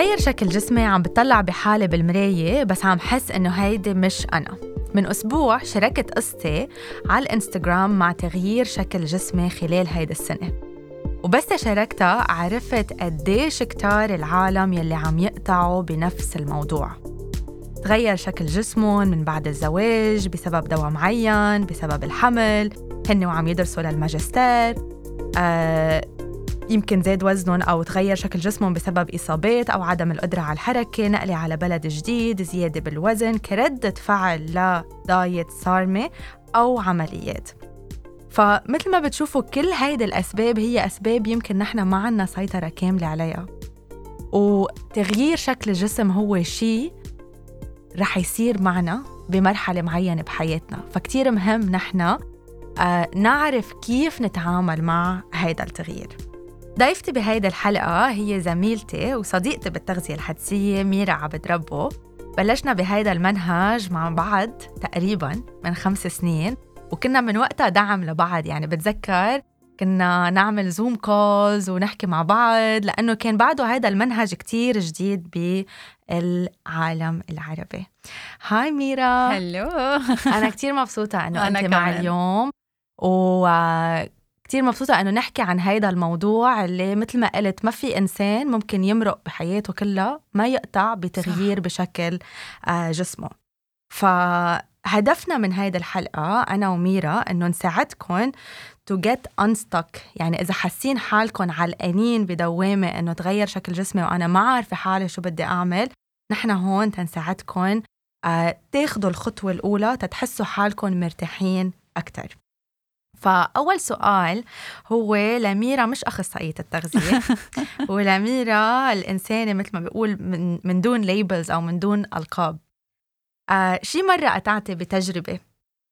تغير شكل جسمي عم بطلع بحالي بالمراية بس عم حس إنه هيدي مش أنا. من أسبوع شاركت قصتي على الإنستغرام مع تغيير شكل جسمي خلال هيدا السنة. وبس شاركتها عرفت قديش كتار العالم يلي عم يقطعوا بنفس الموضوع. تغير شكل جسمهم من بعد الزواج بسبب دواء معين بسبب الحمل هن وعم يدرسوا للماجستير. آه يمكن زاد وزنهم أو تغير شكل جسمهم بسبب إصابات أو عدم القدرة على الحركة نقلة على بلد جديد زيادة بالوزن كردة فعل لدايت صارمة أو عمليات. فمثل ما بتشوفوا كل هيدي الأسباب هي أسباب يمكن نحن ما عنا سيطرة كاملة عليها. وتغيير شكل الجسم هو شيء رح يصير معنا بمرحلة معينة بحياتنا. فكتير مهم نحن آه نعرف كيف نتعامل مع هيدا التغيير. ضيفتي بهيدا الحلقة هي زميلتي وصديقتي بالتغذية الحدسية ميرا عبد ربو. بلشنا بهيدا المنهج مع بعض تقريبا من خمس سنين وكنا من وقتها دعم لبعض. يعني بتذكر كنا نعمل زوم كولز ونحكي مع بعض لأنه كان بعده هذا المنهج كتير جديد بالعالم العربي. هاي ميرا. هلو أنا كتير مبسوطة أنه أنت مع كمان. اليوم و كتير مبسوطة إنه نحكي عن هيدا الموضوع اللي مثل ما قلت ما في إنسان ممكن يمرق بحياته كلها ما يقطع بتغيير صح. بشكل آه، جسمه. فهدفنا من هيدا الحلقة أنا وميرا إنه نساعدكم to get unstuck. يعني إذا حاسين حالكم علقانين بدوامة إنه تغير شكل جسمي وأنا ما عارفة حالي شو بدي أعمل نحن هون تنساعدكم آه، تاخدوا الخطوة الأولى تتحسوا حالكم مرتاحين أكتر. فأول سؤال هو لميرا مش أخصائية التغذية. ولميرا الإنسانة مثل ما بيقول من, من دون ليبلز أو من دون ألقاب. آه شي مرة قطعتي بتجربة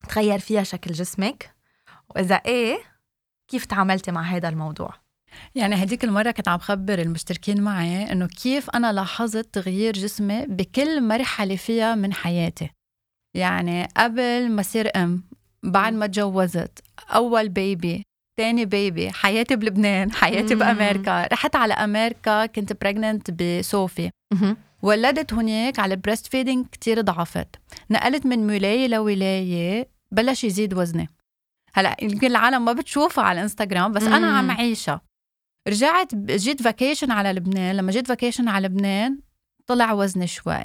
تغير فيها شكل جسمك؟ وإذا إيه كيف تعاملتي مع هذا الموضوع؟ يعني هديك المرة كنت عم خبر المشتركين معي إنه كيف أنا لاحظت تغيير جسمي بكل مرحلة فيها من حياتي. يعني قبل ما صير أم بعد ما تجوزت أول بيبي تاني بيبي حياتي بلبنان حياتي مم. بأمريكا. رحت على أمريكا كنت pregnant بصوفي. ولدت هناك على ال breastfeeding كتير ضعفت. نقلت من ولاية لولاية بلش يزيد وزني. هلأ يمكن العالم ما بتشوفها على الانستغرام بس أنا مم. عم عيشها رجعت جيت vacation على لبنان. لما جيت vacation على لبنان طلع وزني شوي.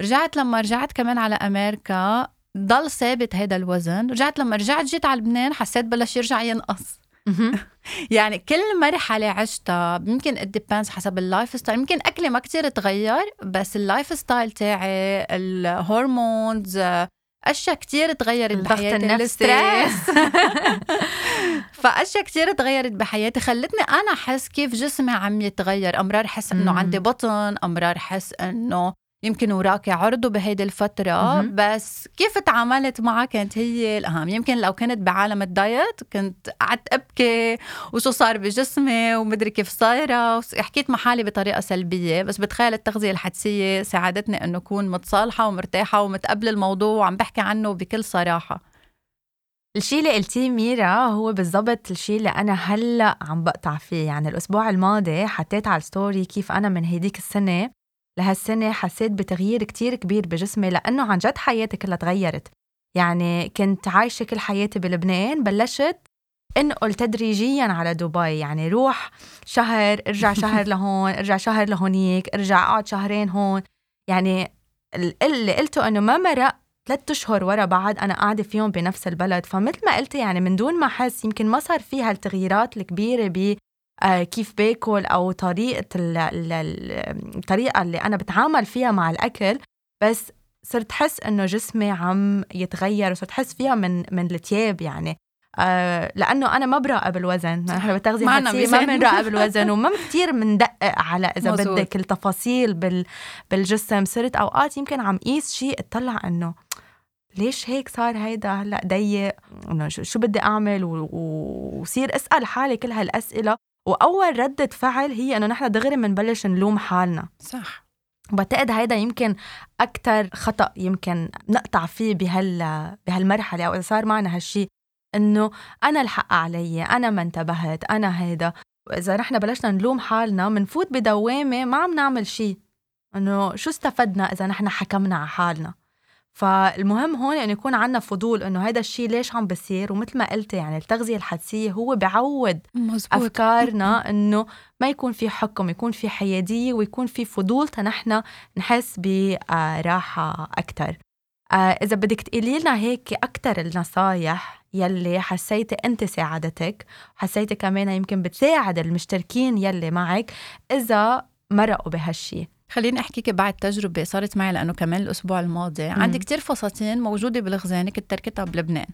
رجعت لما رجعت كمان على أمريكا ضل ثابت هذا الوزن. رجعت لما رجعت جيت على لبنان حسيت بلش يرجع ينقص. يعني كل مرحلة عشتها يمكن ال depends حسب ال lifestyle يمكن أكلي ما كتير تغير بس ال lifestyle تاعي ال hormones أشياء كتير تغيرت بحياتي النفسي. فأشياء كتير تغيرت بحياتي. خلتني أنا أحس كيف جسمي عم يتغير. أمرار أحس إنه مم. عندي بطن أمرار أحس إنه يمكن وراكي عرضه بهيدي الفترة مهم. بس كيف تعاملت معها كانت هي الأهم؟ يمكن لو كنت بعالم الدايت كنت قعدت أبكي وشو صار بجسمي ومدري كيف صايرة حكيت مع حالي بطريقة سلبية بس بتخيل التغذية الحدسية ساعدتني إنه أكون متصالحة ومرتاحة ومتقبلة الموضوع وعم بحكي عنه بكل صراحة. الشيء اللي قلتيه ميرا هو بالضبط الشيء اللي أنا هلأ عم بقطع فيه. يعني الأسبوع الماضي حطيت على الستوري كيف أنا من هيديك السنة لهالسنة حسيت بتغيير كتير كبير بجسمي لأنه عن جد حياتي كلها تغيرت. يعني كنت عايشة كل حياتي بلبنان بلشت انقل تدريجيا على دبي. يعني روح شهر ارجع شهر لهون ارجع شهر لهونيك ارجع أقعد شهرين هون. يعني ال- اللي قلته إنه ما مرق ثلاثة أشهر ورا بعض أنا قاعدة فيهم بنفس البلد. فمثل ما قلتي يعني من دون ما أحس يمكن ما صار فيها التغييرات الكبيرة كيف باكل أو طريقة ال- ال- ال- الطريقة اللي أنا بتعامل فيها مع الأكل بس صرت حس إنه جسمي عم يتغير وصرت حس فيها من من التياب يعني. آه لأنه أنا ما براقب الوزن. نحن بالتغذيه ما. بنراقب الوزن وما كثير بندقق على إذا مزبوط. بدك التفاصيل بال بالجسم. صرت أوقات يمكن عم قيس شيء اطلع إنه ليش هيك صار هيدا؟ هلأ ضيق. شو, بدي أعمل؟ وصير أسأل حالي كل هالأسئلة. وأول رده فعل هي إنه نحن دغري بنبلش نلوم حالنا. صح. بعتقد هيدا يمكن أكتر خطأ يمكن نقطع فيه بهال بهالمرحلة أو إذا صار معنا هالشي إنه أنا الحق علي أنا ما انتبهت أنا هيدا. وإذا نحن بلشنا نلوم حالنا منفوت بدوامة ما عم نعمل شي. إنه شو استفدنا إذا نحن حكمنا على حالنا؟ فالمهم هون انه يكون عندنا فضول إنه هذا الشيء ليش عم بصير؟ ومثل ما قلت يعني التغذية الحدسية هو بعود مزبوط. أفكارنا إنه ما يكون في حكم يكون في حيادية ويكون في فضول تنحن نحس براحة أكثر آه، إذا بدك تقولي لنا هيك أكثر النصايح يلي حسيتي أنت ساعدتك حسيتي كمان يمكن بتساعد المشتركين يلي معك إذا مرقوا بهالشي. خليني احكيك بعد تجربة صارت معي لأنه كمان الأسبوع الماضي. مم. عندي كتير فساتين موجودة بالخزانة كنت تركتها بلبنان.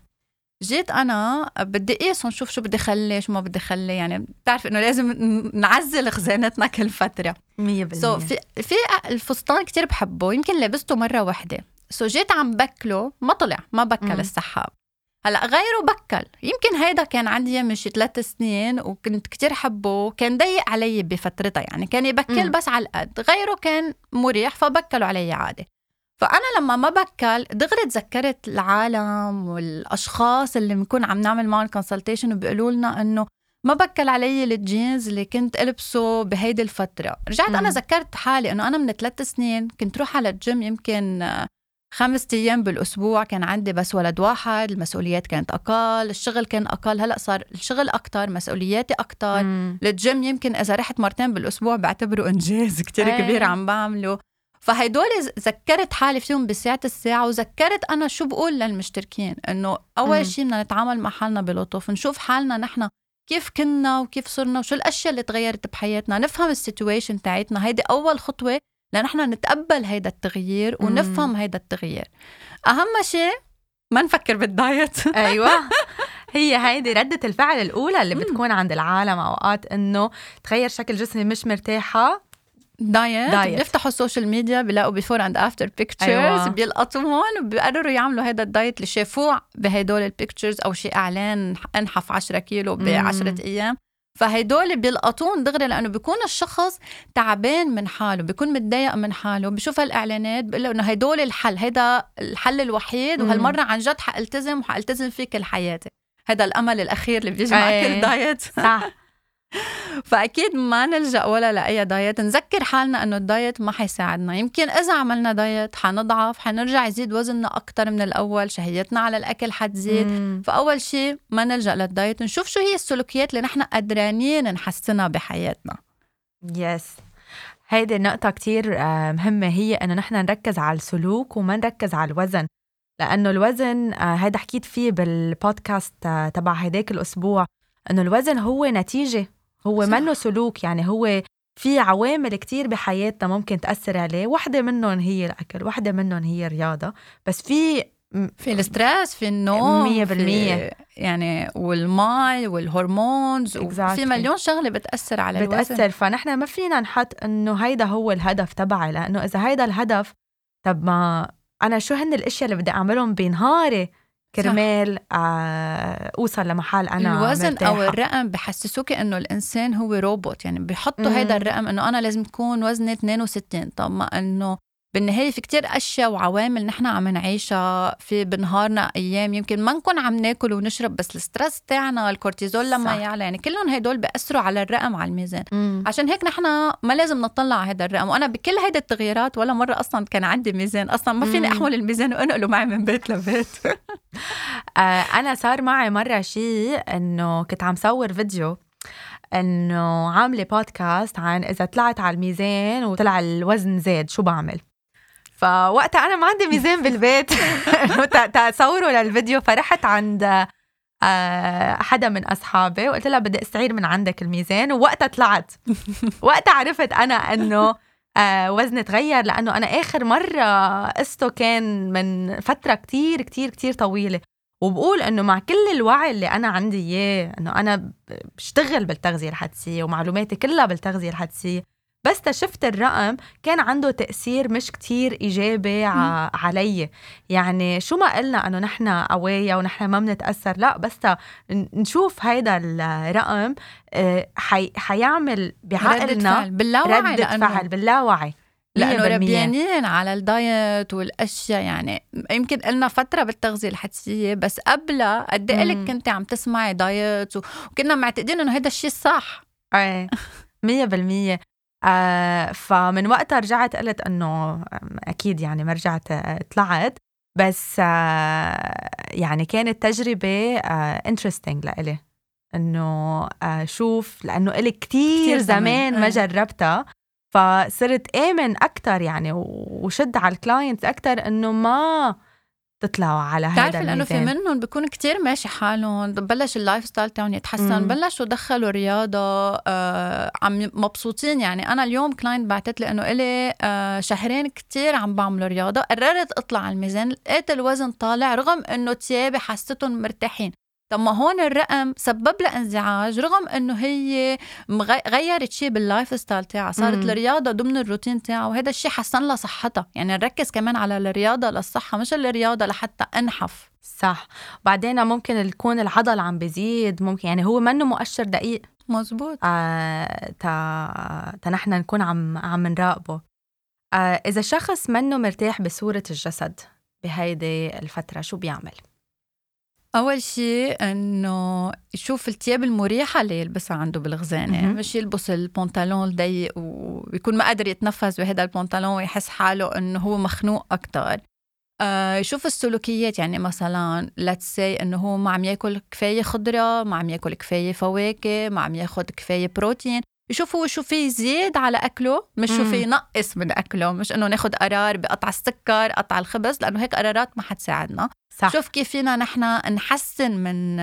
جيت أنا بدي اقيسهم شوف شو بدي خلي شو ما بدي خلي يعني بتعرف إنه لازم نعزل خزانتنا كل فترة. 100% so في في الفستان كتير بحبه يمكن لبسته مرة واحدة so جيت عم بكله ما طلع ما بكل السحاب هلا غيره بكل. يمكن هيدا كان عندي من شي ثلاث سنين وكنت كتير حبه كان ضيق علي بفترتها يعني كان يبكل بس على القد. غيره كان مريح فبكلوا علي عادي. فأنا لما ما بكل دغري تذكرت العالم والأشخاص اللي بنكون عم نعمل معهم consultation وبيقولوا لنا إنه ما بكل علي الجينز اللي كنت ألبسه بهيدي الفترة. رجعت أنا ذكرت حالي إنه أنا من ثلاث سنين كنت روح على الجيم يمكن خمس أيام بالأسبوع كان عندي بس ولد واحد المسؤوليات كانت أقل الشغل كان أقل. هلأ صار الشغل أكتر مسؤولياتي أكتر. الجيم يمكن إذا رحت مرتين بالأسبوع بعتبره إنجاز كتير أيه. كبير عم بعمله. فهيدول ذكرت حالي فيهم بساعة الساعة وذكرت أنا شو بقول للمشتركين إنه أول شيء بدنا نتعامل مع حالنا بلطف نشوف حالنا نحن كيف كنا وكيف صرنا وشو الأشياء اللي تغيرت بحياتنا نفهم ال situation تاعتنا. هيدي أول خطوة لنحن نتقبل هيدا التغيير ونفهم هيدا التغيير. أهم شيء ما نفكر بال diet. أيوه. هي هيدي ردة الفعل الأولى اللي بتكون عند العالم أوقات إنه تغير شكل جسمي مش مرتاحة. diet, diet. بيفتحوا ال social media بيلاقوا before and after pictures أيوة. بيلقطوهم وبيقرروا يعملوا هذا ال diet اللي شافوه بهدول ال pictures أو شيء إعلان انحف 10 كيلو ب 10 أيام. فهيدول بيلقطون دغري لأنه بيكون الشخص تعبان من حاله بيكون متضايق من حاله بشوف هالإعلانات بقول له إنه هدول الحل هيدا الحل الوحيد وهالمرة عن جد حألتزم وحألتزم فيه كل حياتي. هذا الأمل الأخير اللي بيجي مع كل diet صح. فاكيد ما نلجأ ولا لأي diet. نذكر حالنا إنه ال diet ما حيساعدنا. يمكن إذا عملنا diet حنضعف حنرجع يزيد وزننا أكثر من الأول شهيتنا على الأكل حتزيد. مم. فأول شيء ما نلجأ لل diet نشوف شو هي السلوكيات اللي نحن قدرانين نحسنها بحياتنا. yes هيدي النقطة كتير آه، مهمة. هي إنه نحن نركز على السلوك وما نركز على الوزن. لأنه الوزن آه، هيدا حكيت فيه بالبودكاست آه، تبع هيداك الأسبوع إنه الوزن هو نتيجة هو منه سلوك يعني هو في عوامل كتير بحياتنا ممكن تأثر عليه. واحدة منهم هي الأكل واحدة منهم هي الرياضة. بس في في ال stress في النوم مية بالمية. يعني والماي وال hormones exactly. وفي مليون شغلة بتأثر على بتأثر. الوزن. فنحن ما فينا نحط إنه هيدا هو الهدف تبعي لأنه إذا هيدا الهدف طب ما أنا شو هن الأشياء اللي بدي أعملهم بنهاري؟ كرمال آه أوصل لمحل أنا الوزن مرتاحة. أو الرقم بحسسوك إنه الإنسان هو روبوت. يعني بيحطوا هيدا الرقم إنه أنا لازم تكون وزني 62 طب ما إنه بالنهاية في كتير أشياء وعوامل نحن عم نعيشها في بنهارنا أيام يمكن ما نكون عم ناكل ونشرب بس ال stress تاعنا الكورتيزول لما يعلى يعني كلهم هدول بيأثروا على الرقم على الميزان. مم. عشان هيك نحن ما لازم نطلع على هذا الرقم. وأنا بكل هيدا التغييرات ولا مرة أصلا كان عندي ميزان. أصلا ما فيني أحمل الميزان وأنقله معي من بيت لبيت. آه، أنا صار معي مرة شيء إنه كنت عم صور فيديو إنه عاملة بودكاست عن إذا طلعت على الميزان وطلع الوزن زاد شو بعمل؟ فوقتها أنا ما عندي ميزان بالبيت. تصوروا للفيديو فرحت عند آه، حدا من أصحابي وقلت لها بدي أستعير من عندك الميزان. ووقتها طلعت. وقتها عرفت أنا إنه آه وزني تغير لأنه أنا آخر مرة قسته كان من فترة كتير كتير كتير طويلة. وبقول إنه مع كل الوعي اللي أنا عندي إياه إنه أنا بشتغل بالتغذية الحدسيه ومعلوماتي كلها بالتغذية الحدسيه بس شفت الرقم كان عنده تأثير مش كتير إيجابي ع... علي. يعني شو ما قلنا أنه نحن قوية ونحن ما بنتأثر لا بس نشوف هيدا الرقم آه، حي... حيعمل بعقلنا فعل. باللاوعي ردة فعل باللاوعي لأنه ربيانين على الدايت والأشياء يعني يمكن قلنا فترة بالتغذية الحدسية بس قبلها قد إيه كنت عم تسمعي دايت وكنا معتقدين إنه هذا الشيء صح إيه مية بالمية. آه فمن وقتها رجعت قلت إنه أكيد يعني ما رجعت طلعت. بس آه يعني كانت تجربة interesting آه لإلي. إنه آه شوف لأنه إلي كتير, كتير زمان, ما جربتها. فصرت آمن أكثر يعني وشد على ال clients أكثر إنه ما تطلعوا على هذا بتعرفي لأنه في منهم بيكون كتير ماشي حالهم. بلش ال lifestyle تاعهم يتحسن. بلشوا دخلوا رياضة آه عم مبسوطين. يعني أنا اليوم client بعتت لي إنه إلي آه شهرين كتير عم بعمل رياضة. قررت أطلع على الميزان. لقيت الوزن طالع رغم إنه تيابي حسيتهم مرتاحين. طب ما هون الرقم سبب لها انزعاج رغم إنه هي غيرت شيء بال lifestyle تاعها صارت مم. الرياضه ضمن الروتين تاعها وهذا الشيء حسن لها صحتها. يعني نركز كمان على الرياضة للصحة مش الرياضة لحتى انحف. صح. بعدين ممكن يكون العضل عم بيزيد ممكن يعني هو منه مؤشر دقيق. مزبوط آه تا تا نحن نكون عم عم نراقبه. آه إذا شخص منه مرتاح بصورة الجسد بهيدي الفترة شو بيعمل؟ أول شيء إنه يشوف الثياب المريحة اللي يلبسها عنده بالخزانة. مش يلبس البنطلون الضيق ويكون ما قادر يتنفس بهذا البنطلون ويحس حاله إنه هو مخنوق أكثر آه يشوف السلوكيات يعني مثلا let's say إنه هو ما عم ياكل كفاية خضرة ما عم ياكل كفاية فواكه ما عم ياخذ كفاية بروتين. يشوف هو شو في يزيد على أكله مش شو في ينقص من أكله مش إنه ناخذ قرار بقطع السكر قطع الخبز لأنه هيك قرارات ما حتساعدنا. صح. شوف كيف فينا نحن نحسن من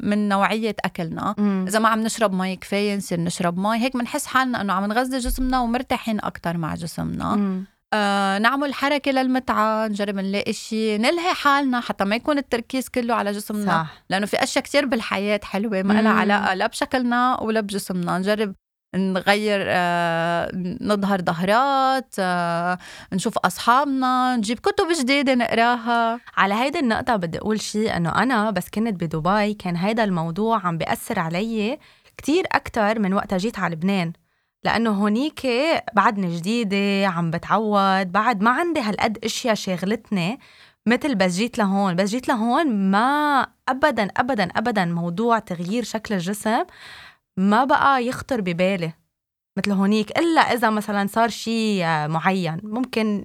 من نوعية أكلنا. مم. إذا ما عم نشرب مي كفاية نصير نشرب مي. هيك بنحس حالنا إنه عم نغذي جسمنا ومرتاحين أكثر مع جسمنا. آه نعمل حركة للمتعة نجرب نلاقي شيء نلهي حالنا حتى ما يكون التركيز كله على جسمنا. صح. لأنه في أشياء كتير بالحياة حلوة ما لها علاقة لا بشكلنا ولا بجسمنا. نجرب نغير آه، نظهر ظهرات آه، نشوف أصحابنا نجيب كتب جديدة نقراها. على هيدا النقطة بدي أقول شيء أنه أنا بس كنت بدبي كان هيدا الموضوع عم بيأثر علي كتير أكتر من وقتها جيت على لبنان لأنه هونيك بعدني جديدة عم بتعود بعد ما عندي هالقد أشياء شاغلتني مثل بس جيت لهون. بس جيت لهون ما أبدا أبدا أبدا موضوع تغيير شكل الجسم ما بقى يخطر ببالي مثل هونيك إلا إذا مثلا صار شيء معين. ممكن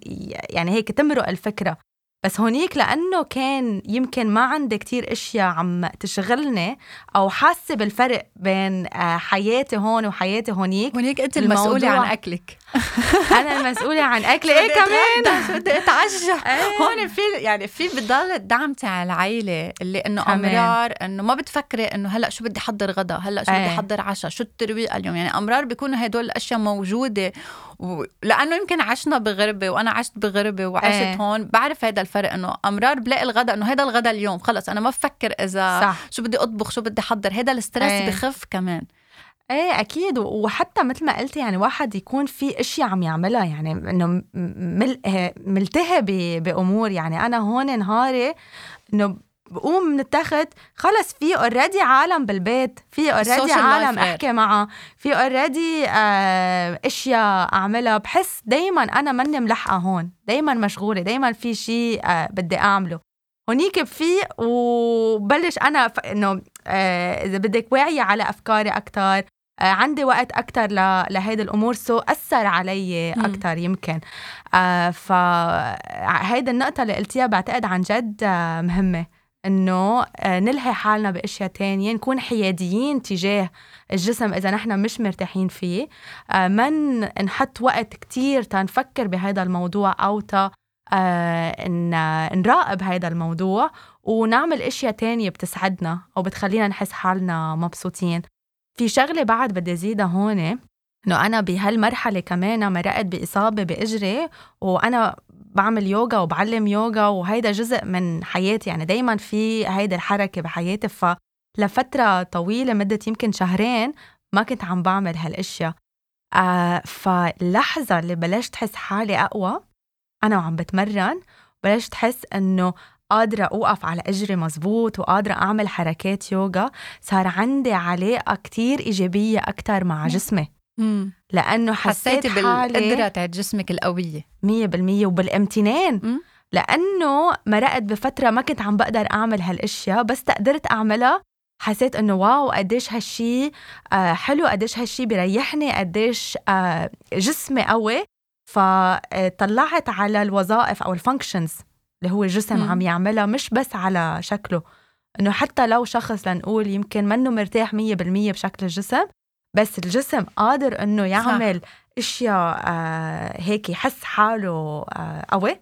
يعني هيك تمرق الفكرة. بس هونيك لأنه كان يمكن ما عندي كتير أشياء عم تشغلني أو حاسة بالفرق بين آه، حياتي هون وحياتي هونيك. هونيك أنت المسؤولة عن أكلك. أنا المسؤولة عن أكلي إيه كمان شو بدي أتعشى إيه. هون في يعني في بضل الدعم تاع العيلة اللي إنه أمرار إنه ما بتفكري إنه هلأ شو بدي أحضر غدا هلأ شو بدي إيه. أحضر عشاء شو الترويقة اليوم يعني أمرار بيكونوا هدول الأشياء موجودة لأنه يمكن عشنا بغربة وأنا عشت بغربة وعشت إيه. هون بعرف هذا الفرق إنه أمرار بلاقي الغداء إنه هذا الغداء اليوم خلص أنا ما بفكر إذا صح. شو بدي أطبخ شو بدي أحضر هذا ال stress إيه. بخف كمان إيه أكيد. وحتى مثل ما قلتي يعني واحد يكون في اشياء عم يعملها يعني إنه ملتهي بأمور. يعني أنا هون نهاري إنه بقوم من التخت خلص في already عالم بالبيت في already عالم أحكي معها في already آه اشياء أعملها. بحس دايما أنا ماني ملحقة هون. دايما مشغولة. دايما في شيء آه بدي أعمله. هونيك بفيق وبلش أنا ف... إنه آه إذا بدك واعيه على أفكاري أكثر آه عندي وقت أكتر ل... لهيدي الأمور so أثر علي أكتر يمكن. آه فهيدي النقطة اللي قلتيها بعتقد عن جد آه مهمة. إنه نلهي حالنا بأشياء تانية نكون حياديين تجاه الجسم إذا نحن مش مرتاحين فيه. ما نحط وقت كتير تنفكر بهذا الموضوع أو تا آه، نراقب هذا الموضوع ونعمل إشياء تانية بتسعدنا أو بتخلينا نحس حالنا مبسوطين. في شغلة بعد بدي زيدها هون إنه أنا بهالمرحلة كمان مرقت بإصابة بإجري وأنا بعمل يوغا وبعلم يوغا وهيدا جزء من حياتي. يعني دايما في هيدا الحركة بحياتي. فلفترة طويلة مدة يمكن شهرين ما كنت عم بعمل هالإشياء. آه فاللحظة اللي بلشت أحس حالي أقوى أنا وعم بتمرن بلشت أحس إنه قادرة أوقف على أجري مزبوط وقادرة أعمل حركات يوغا. صار عندي علاقة كتير إيجابية أكتر مع جسمي. لأنه حسيت حسيتي بالقدرة تاعت جسمك القوية. 100% وبالامتنان. مم. لأنه مرقت بفترة ما كنت عم بقدر أعمل هالأشياء بس قدرت أعملها. حسيت إنه wow قديش هالشي آه حلو قديش هالشي بيريحني قديش آه جسمي قوي. فطلعت على الوظائف أو ال functions اللي هو الجسم م. عم يعملها مش بس على شكله إنه حتى لو شخص لنقول يمكن منه مرتاح 100% بشكل الجسم بس الجسم قادر إنه يعمل صح. أشياء آه هيك يحس حاله آه قوي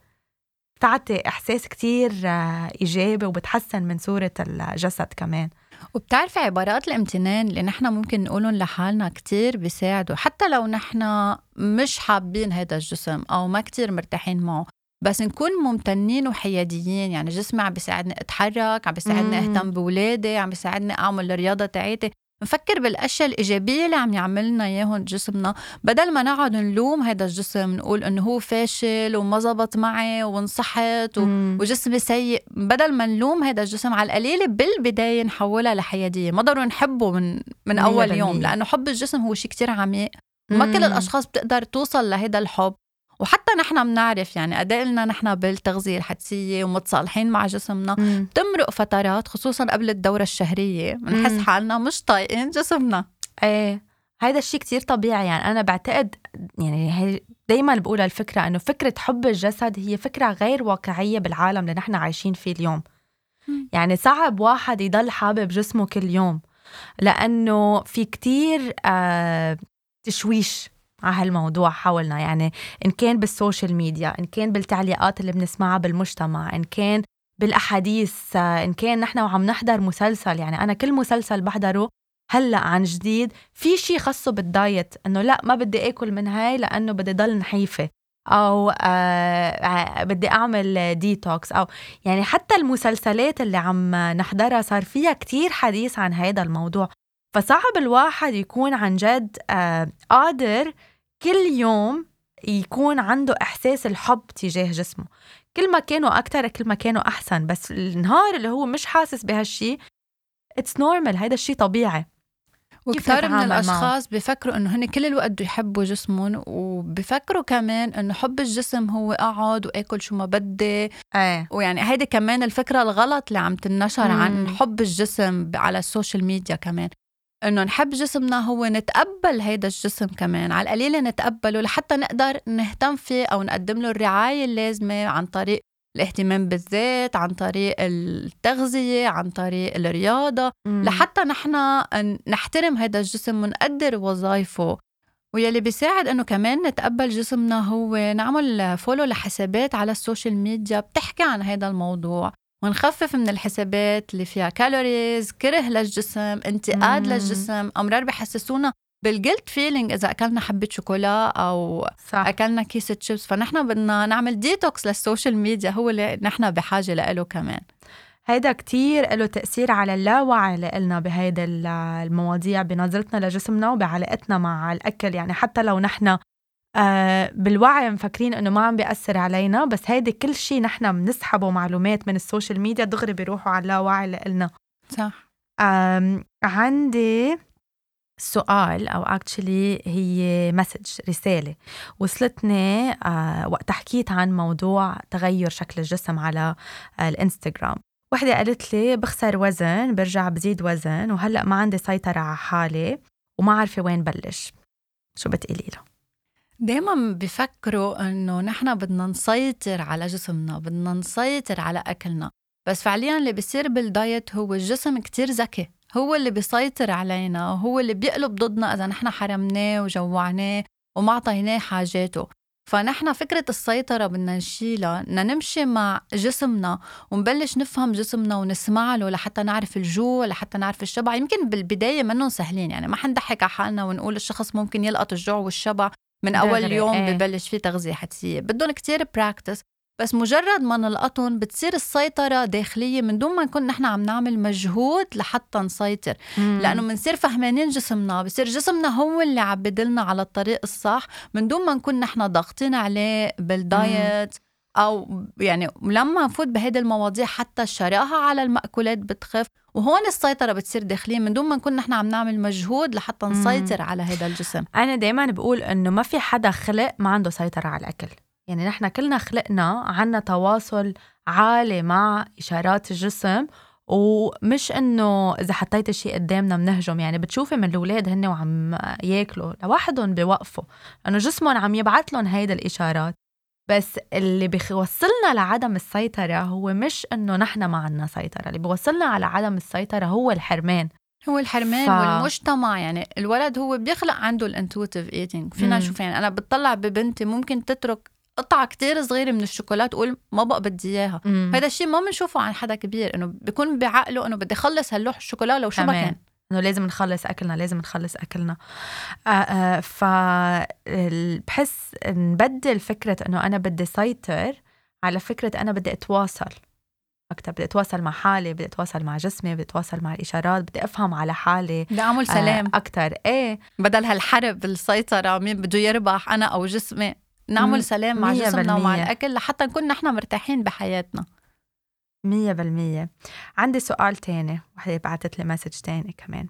بتعطي إحساس كتير آه إيجابي وبتحسن من صورة الجسد كمان وبتعرفي عبارات الامتنان اللي نحن ممكن نقولهم لحالنا كتير بيساعدوا حتى لو نحن مش حابين هذا الجسم أو ما كتير مرتاحين معه بس نكون ممتنين وحياديين. يعني جسمي عم بيساعدني أتحرك عم بيساعدني أهتم بولادي عم بيساعدني أعمل الرياضة تاعتي نفكر بالأشياء الإيجابية اللي عم يعملنا إياهم جسمنا. بدل ما نقعد نلوم هذا الجسم نقول إنه هو فاشل وما زبط معي وانصحت وجسمي سيء. بدل ما نلوم هذا الجسم على القليلة بالبداية نحولها لحيادية. ما ضروري نحبه من من أول يوم لأنه حب الجسم هو شيء كتير عميق. ما كل الأشخاص بتقدر توصل لهذا الحب. وحتى نحن بنعرف يعني قد لنا نحن بالتغذية الحدسية ومتصالحين مع جسمنا بتمرق فترات خصوصا قبل الدورة الشهرية بنحس حالنا مش طايقين جسمنا. إيه هذا الشيء كتير طبيعي. يعني أنا بعتقد يعني هي دايما بقول الفكرة إنه فكرة حب الجسد هي فكرة غير واقعية بالعالم اللي نحن عايشين فيه اليوم. يعني صعب واحد يضل حابب جسمه كل يوم لأنه في كتير آه تشويش على هالموضوع حولنا يعني إن كان بال social media إن كان بالتعليقات اللي بنسمعها بالمجتمع إن كان بالأحاديث إن كان نحن وعم نحضر مسلسل يعني أنا كل مسلسل بحضره هلأ عن جديد في شيء خاصه بال diet إنه لأ ما بدي آكل من هاي لأنه بدي ضل نحيفة أو آه، بدي أعمل ديتوكس أو يعني حتى المسلسلات اللي عم نحضرها صار فيها كتير حديث عن هذا الموضوع. فصعب الواحد يكون عن جد آه قادر كل يوم يكون عنده إحساس الحب تجاه جسمه. كل ما كانوا أكتر كل ما كانوا أحسن. بس النهار اللي هو مش حاسس بهالشي it's normal هيدا الشيء طبيعي. وكثير من الأشخاص بفكروا إنه هن كل الوقت بده يحبوا جسمهم وبفكروا كمان إنه حب الجسم هو أقعد وآكل شو ما بدي. إيه. ويعني هيدي كمان الفكرة الغلط اللي عم تنشر عن حب الجسم على ال social media كمان. إنه نحب جسمنا هو نتقبل هيدا الجسم كمان. على القليلة نتقبله لحتى نقدر نهتم فيه أو نقدم له الرعاية اللازمة عن طريق الاهتمام بالذات عن طريق التغذية عن طريق الرياضة. مم. لحتى نحن نحترم هذا الجسم ونقدر وظائفه. ويلي بيساعد إنه كمان نتقبل جسمنا هو نعمل follow لحسابات على ال social media بتحكي عن هذا الموضوع. ونخفف من الحسابات اللي فيها calories كره للجسم انتقاد للجسم أمرار بحسسونا بال guilt feeling إذا أكلنا حبة شوكولا أو صح. أكلنا كيسه شيبس فنحن بدنا نعمل detox لل social media هو اللي نحن بحاجة له كمان. هيدا كتير له تأثير على اللاوعي اللي قلنا بهيدا المواضيع بنظرتنا لجسمنا وبعلاقتنا مع الأكل. يعني حتى لو نحن آه بالوعي مفكرين إنه ما عم بيأثر علينا بس هيدي كل شيء نحن بنسحبه معلومات من ال social media دغري بيروحوا على اللاوعي قلنا صح. عندي سؤال أو actually هي message رسالة. وصلتني آه وقت حكيت عن موضوع تغير شكل الجسم على آه الإنستغرام. وحدة قالت لي بخسر وزن برجع بزيد وزن وهلأ ما عندي سيطرة على حالي وما عارفة وين بلش. شو بتقولي له دايما بفكروا إنه نحن بدنا نسيطر على جسمنا بدنا نسيطر على أكلنا. بس فعليا اللي بيصير بال diet هو الجسم كتير ذكي. هو اللي بيسيطر علينا هو اللي بيقلب ضدنا إذا نحن حرمناه وجوعناه وما اعطيناه حاجاته. فنحن فكرة السيطرة بدنا نشيلها بدنا نمشي مع جسمنا ونبلش نفهم جسمنا ونسمع له لحتى نعرف الجوع لحتى نعرف الشبع. يمكن بالبداية منهم سهلين يعني ما حنضحك على حالنا ونقول الشخص ممكن يلقط الجوع والشبع من أول يوم إيه. ببلش فيه تغذية حدسية بدهم كتير practice بس مجرد ما نلقطهم بتصير السيطرة داخلية من دون ما نكون نحن عم نعمل مجهود لحتى نسيطر مم. لأنه بنصير فهمانين جسمنا بصير جسمنا هو اللي عم بدلنا على الطريق الصح من دون ما نكون نحن ضاغطين عليه بالدايت مم. أو يعني لما نفوت بهيدي المواضيع حتى الشراهة على المأكولات بتخف وهون السيطرة بتصير داخليا من دون ما نكون نحن عم نعمل مجهود لحتى نسيطر على هذا الجسم. أنا دايما بقول إنه ما في حدا خلق ما عنده سيطرة على الأكل. يعني نحن كلنا خلقنا عنا تواصل عالي مع إشارات الجسم ومش إنه إذا حطيت شيء قدامنا بنهجم يعني بتشوفي من الأولاد هن وعم ياكلوا لوحدهم بيوقفوا. لأنه جسمهم عم يبعث لهم هيدا الإشارات. بس اللي بيوصلنا لعدم السيطرة هو مش إنه نحن ما عنا سيطرة اللي بيوصلنا على عدم السيطرة هو الحرمان. هو الحرمان ف... والمجتمع يعني الولد هو بيخلق عنده ال intuitive eating فينا نشوف يعني أنا بتطلع ببنتي ممكن تترك قطعة كتير صغيرة من الشوكولات وقول ما بقى بدي إياها. هذا الشيء ما بنشوفه عن حدا كبير إنه بيكون بعقله إنه بدي اخلص هاللوح الشوكولا لو شو ما كان. إنه لازم نخلص أكلنا لازم نخلص أكلنا. آه آه ف بحس نبدل فكرة إنه أنا بدي سيطر على فكرة أنا بدي أتواصل أكثر بدي أتواصل مع حالي بدي أتواصل مع جسمي بدي أتواصل مع الإشارات بدي أفهم على حالي بدي اعمل سلام. آه أكثر إيه. بدل هالحرب السيطرة مين بده يربح أنا أو جسمي؟ نعمل سلام مع جسمنا ومع الأكل لحتى نكون نحن مرتاحين بحياتنا. مية بالمية. عندي سؤال تاني وحدة بعتت لي مسج تاني كمان.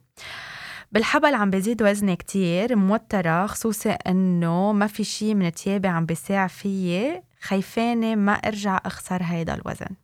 بالحبل عم بزيد وزني كتير موترة خصوصي إنه ما في شي من تيابي عم بيساع فيي. خايفانة ما أرجع أخسر هيدا الوزن.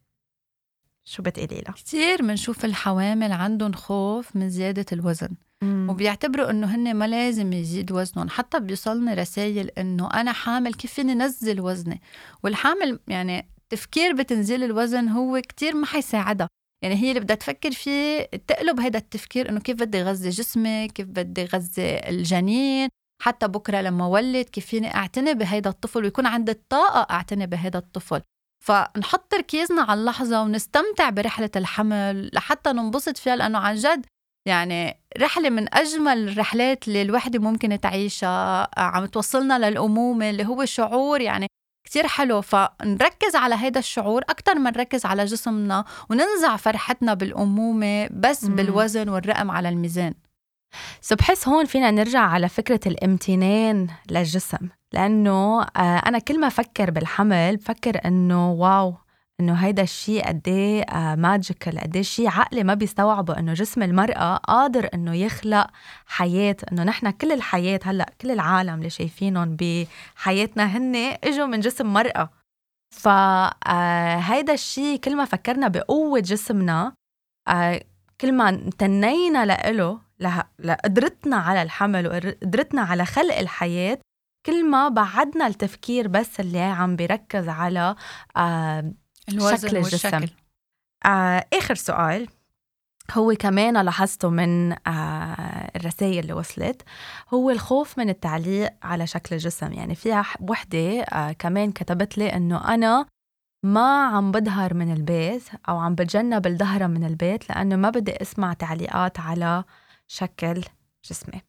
شو بتقولي لها؟ كثير بنشوف الحوامل عندهم خوف من زيادة الوزن. مم. وبيعتبروا إنه هن ما لازم يزيد وزنهم. حتى بيوصلني رسائل إنه أنا حامل كيف فيني نزل وزني. والحامل يعني التفكير بتنزيل الوزن هو كتير ما حيساعدها. يعني هي اللي بدها تفكر فيه تقلب هذا التفكير إنه كيف بدي غذي جسمي كيف بدي غذي الجنين حتى بكرة لما ولد كيف فيني أعتني بهذا الطفل ويكون عندي الطاقه أعتني بهذا الطفل. فنحط تركيزنا على اللحظة ونستمتع برحلة الحمل لحتى ننبسط فيها لأنه عن جد يعني رحلة من أجمل الرحلات اللي الوحدة ممكن تعيشها عم توصلنا للأمومة اللي هو شعور يعني كتير حلو فنركز على هذا الشعور أكتر ما نركز على جسمنا وننزع فرحتنا بالأمومة بس مم. بالوزن والرقم على الميزان سو بحس هون فينا نرجع على فكرة الامتنان للجسم لأنه آه، أنا كل ما أفكر بالحمل بفكر إنه واو إنه هيدا الشيء قد إيه ماجيكال قد إيه شيء عقلي ما بيستوعبه إنه جسم المرأة قادر إنه يخلق حياة إنه نحن كل الحياة هلأ كل العالم اللي شايفينهم بحياتنا هن إجوا من جسم مرأة. فهيدا آه، الشيء كل ما فكرنا بقوة جسمنا آه، كل ما امتنينا لإله لقدرتنا على الحمل وقدرتنا على خلق الحياة كل ما بعدنا التفكير بس اللي عم بيركز على آه الوزن شكل الجسم. آه آخر سؤال. هو كمان لاحظته من آه الرسائل اللي وصلت. هو الخوف من التعليق على شكل الجسم. يعني فيها وحدة آه كمان كتبت لي إنه أنا ما عم بظهر من البيت أو عم بتجنب الظهرة من البيت لأنه ما بدي أسمع تعليقات على شكل جسمي.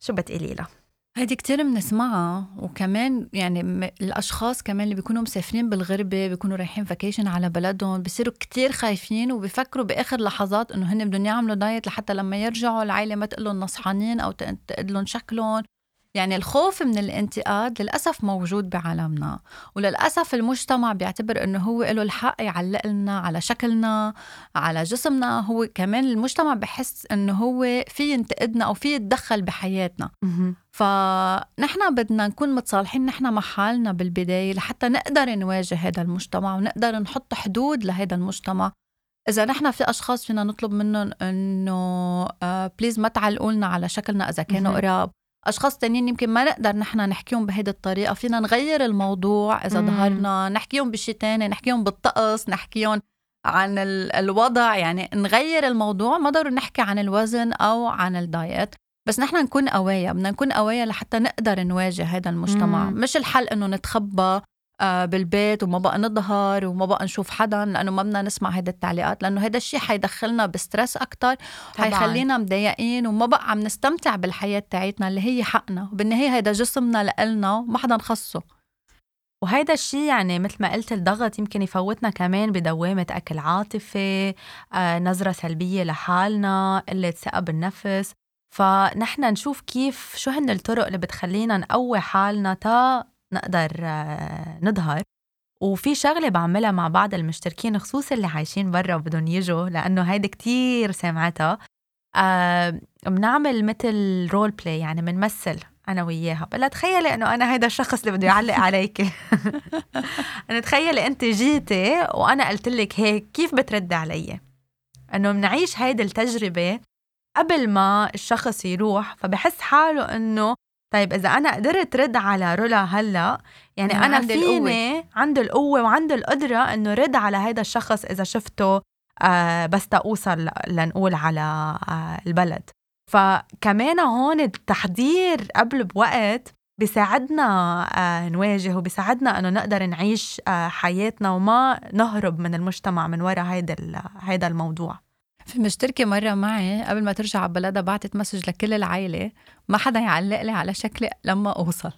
شو بتقولي لها؟ هيدي كتير بنسمعها وكمان يعني الأشخاص كمان اللي بيكونوا مسافرين بالغربة بيكونوا رايحين فاكيشن على بلدهم بصيروا كتير خايفين وبيفكروا بآخر لحظات إنه هن بدهم يعملوا دايت لحتى لما يرجعوا العائله ما تقول لهم نصحانين أو تقول لهم شكلهم. يعني الخوف من الانتقاد للأسف موجود بعالمنا وللأسف المجتمع بيعتبر أنه هو له الحق يعلق لنا على شكلنا على جسمنا. هو كمان المجتمع بحس أنه هو في ينتقدنا أو في يتدخل بحياتنا. فنحن بدنا نكون متصالحين نحن مع حالنا بالبداية لحتى نقدر نواجه هذا المجتمع ونقدر نحط حدود لهذا المجتمع. إذا نحن في أشخاص فينا نطلب منهم إنه please ما تعلقوا لنا على شكلنا إذا كانوا قراب. أشخاص تانيين يمكن ما نقدر نحن نحكيهم بهيدي الطريقة. فينا نغير الموضوع. إذا ظهرنا نحكيهم بشيء تاني نحكيهم بالطقس نحكيهم عن الوضع. يعني نغير الموضوع. ما ضروري نحكي عن الوزن أو عن ال diet. بس نحن نكون قوايا بدنا نكون قوايا لحتى نقدر نواجه هذا المجتمع. مم. مش الحل إنه نتخبى بالبيت وما بقى نظهر وما بقى نشوف حدا لأنه ما بدنا نسمع هيدا التعليقات لأنه هيدا الشيء حيدخلنا بستريس أكثر حيخلينا مضايقين وما بقى عم نستمتع بالحياة تاعتنا اللي هي حقنا. وبالنهاية هيدا جسمنا لإلنا وما حدا نخصه. وهيدا الشيء يعني مثل ما قلت الضغط يمكن يفوتنا كمان بدوامة أكل عاطفي آه، نظرة سلبية لحالنا قلة ثقة بالنفس. فنحن نشوف كيف شو هن الطرق اللي بتخلينا نقوي حالنا تا نقدر آه، نظهر. وفي شغلة بعملها مع بعض المشتركين خصوصا اللي عايشين برا وبدهم يجوا لأنه هيدي كتير سامعتها آه بنعمل مثل role play يعني بنمثل أنا وياها. بقلها تخيلي إنه أنا هيدا الشخص اللي بده يعلق عليك أنا تخيلي أنت جيتي وأنا قلت لك هيك كيف بتردي علي؟ إنه بنعيش هيدي التجربة قبل ما الشخص يروح فبحس حاله إنه طيب إذا أنا قدرت رد على رولا هلأ يعني أنا فيني القوة. عنده القوة وعنده القدرة إنه رد على هذا الشخص إذا شفته آه بس توصل لنقول على آه البلد فكمان هون التحضير قبل بوقت بيساعدنا آه نواجه وبيساعدنا إنه نقدر نعيش آه حياتنا وما نهرب من المجتمع من وراء هيدا هيدا الموضوع في مشتركة مرة معي قبل ما ترجع على بلدها بعتت مسج لكل العائلة ما حدا يعلق لي على شكلي لما أوصل.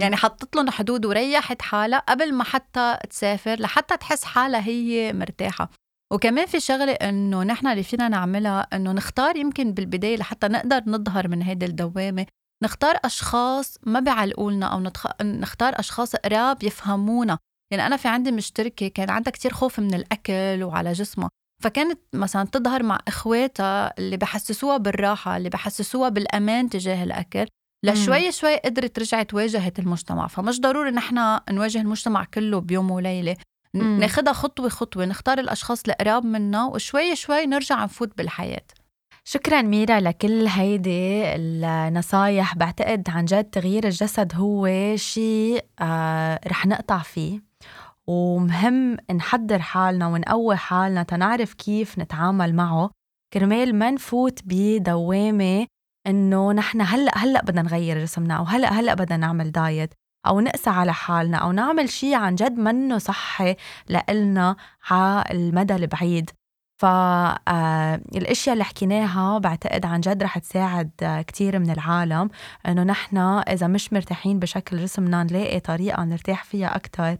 يعني حطت لهم حدود وريحت حالها قبل ما حتى تسافر لحتى تحس حالها هي مرتاحة. وكمان في شغلة إنه نحن اللي فينا نعملها إنه نختار يمكن بالبداية لحتى نقدر نظهر من هيدي الدوامة نختار أشخاص ما بيعلقولنا أو نتخ... نختار أشخاص قراب يفهمونا. يعني أنا في عندي مشتركة كان عندها كتير خوف من الأكل وعلى جسمها. فكانت مثلا تظهر مع إخواتها اللي بحسسوها بالراحة اللي بحسسوها بالأمان تجاه الأكل. لشوي شوي قدرت رجعت واجهت المجتمع. فمش ضروري نحن نواجه المجتمع كله بيوم وليلة. ناخدها خطوة خطوة نختار الأشخاص القراب منا وشوي شوي نرجع نفوت بالحياة. شكرا ميرا لكل هيدي النصايح. بعتقد عن جد تغيير الجسد هو شيء آه رح نقطع فيه. ومهم نحضر حالنا ونقوي حالنا تنعرف كيف نتعامل معه. كرمال ما نفوت بدوامة إنه نحن هلأ هلأ بدنا نغير جسمنا أو هلأ هلأ بدنا نعمل دايت أو نقسى على حالنا أو نعمل شيء عن جد منه صحي لإلنا على المدى البعيد فالاشياء اللي حكيناها بعتقد عن جد رح تساعد كتير من العالم إنه نحن إذا مش مرتاحين بشكل جسمنا نلاقي طريقة نرتاح فيها أكثر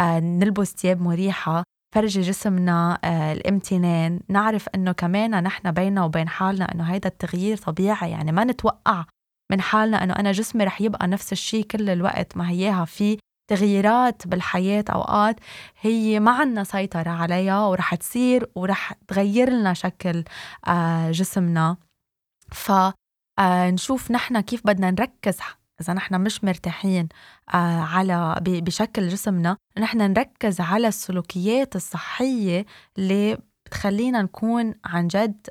نلبس ثياب مريحة فرجي جسمنا الامتنان. نعرف إنه كمان نحن بيننا وبين حالنا إنه هيدا التغيير طبيعي. يعني ما نتوقع من حالنا إنه أنا جسمي رح يبقى نفس الشيء كل الوقت. ما هياها في تغييرات بالحياة أوقات هي ما عنا سيطرة عليها ورح تصير ورح تغير لنا شكل آه، جسمنا. فنشوف آه، نحن كيف بدنا نركز إذا نحن مش مرتاحين آه، على بشكل جسمنا نحن نركز على السلوكيات الصحية اللي بتخلينا نكون عن جد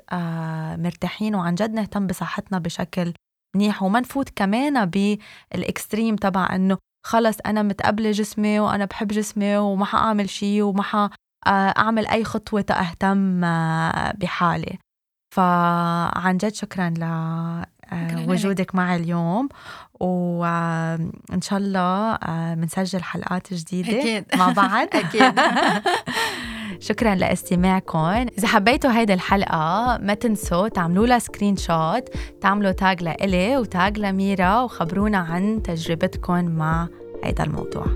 مرتاحين وعن جد نهتم بصحتنا بشكل منيح. وما نفوت كمان بالإكستريم تبع إنه خلص أنا متقبلة جسمي وأنا بحب جسمي وما حأعمل شيء وما حأعمل أي خطوة تأهتم آه، بحالي. فعن جد شكرا لوجودك آه، معي اليوم وإن شاء الله بنسجل حلقات جديدة أكيد. مع بعض. أكيد. شكرا لاستماعكم. إذا حبيتوا هيدي الحلقة ما تنسوا تعملوا لها screenshot تعملوا tag لإلي و tag لميرا وخبرونا عن تجربتكم مع هيدا الموضوع.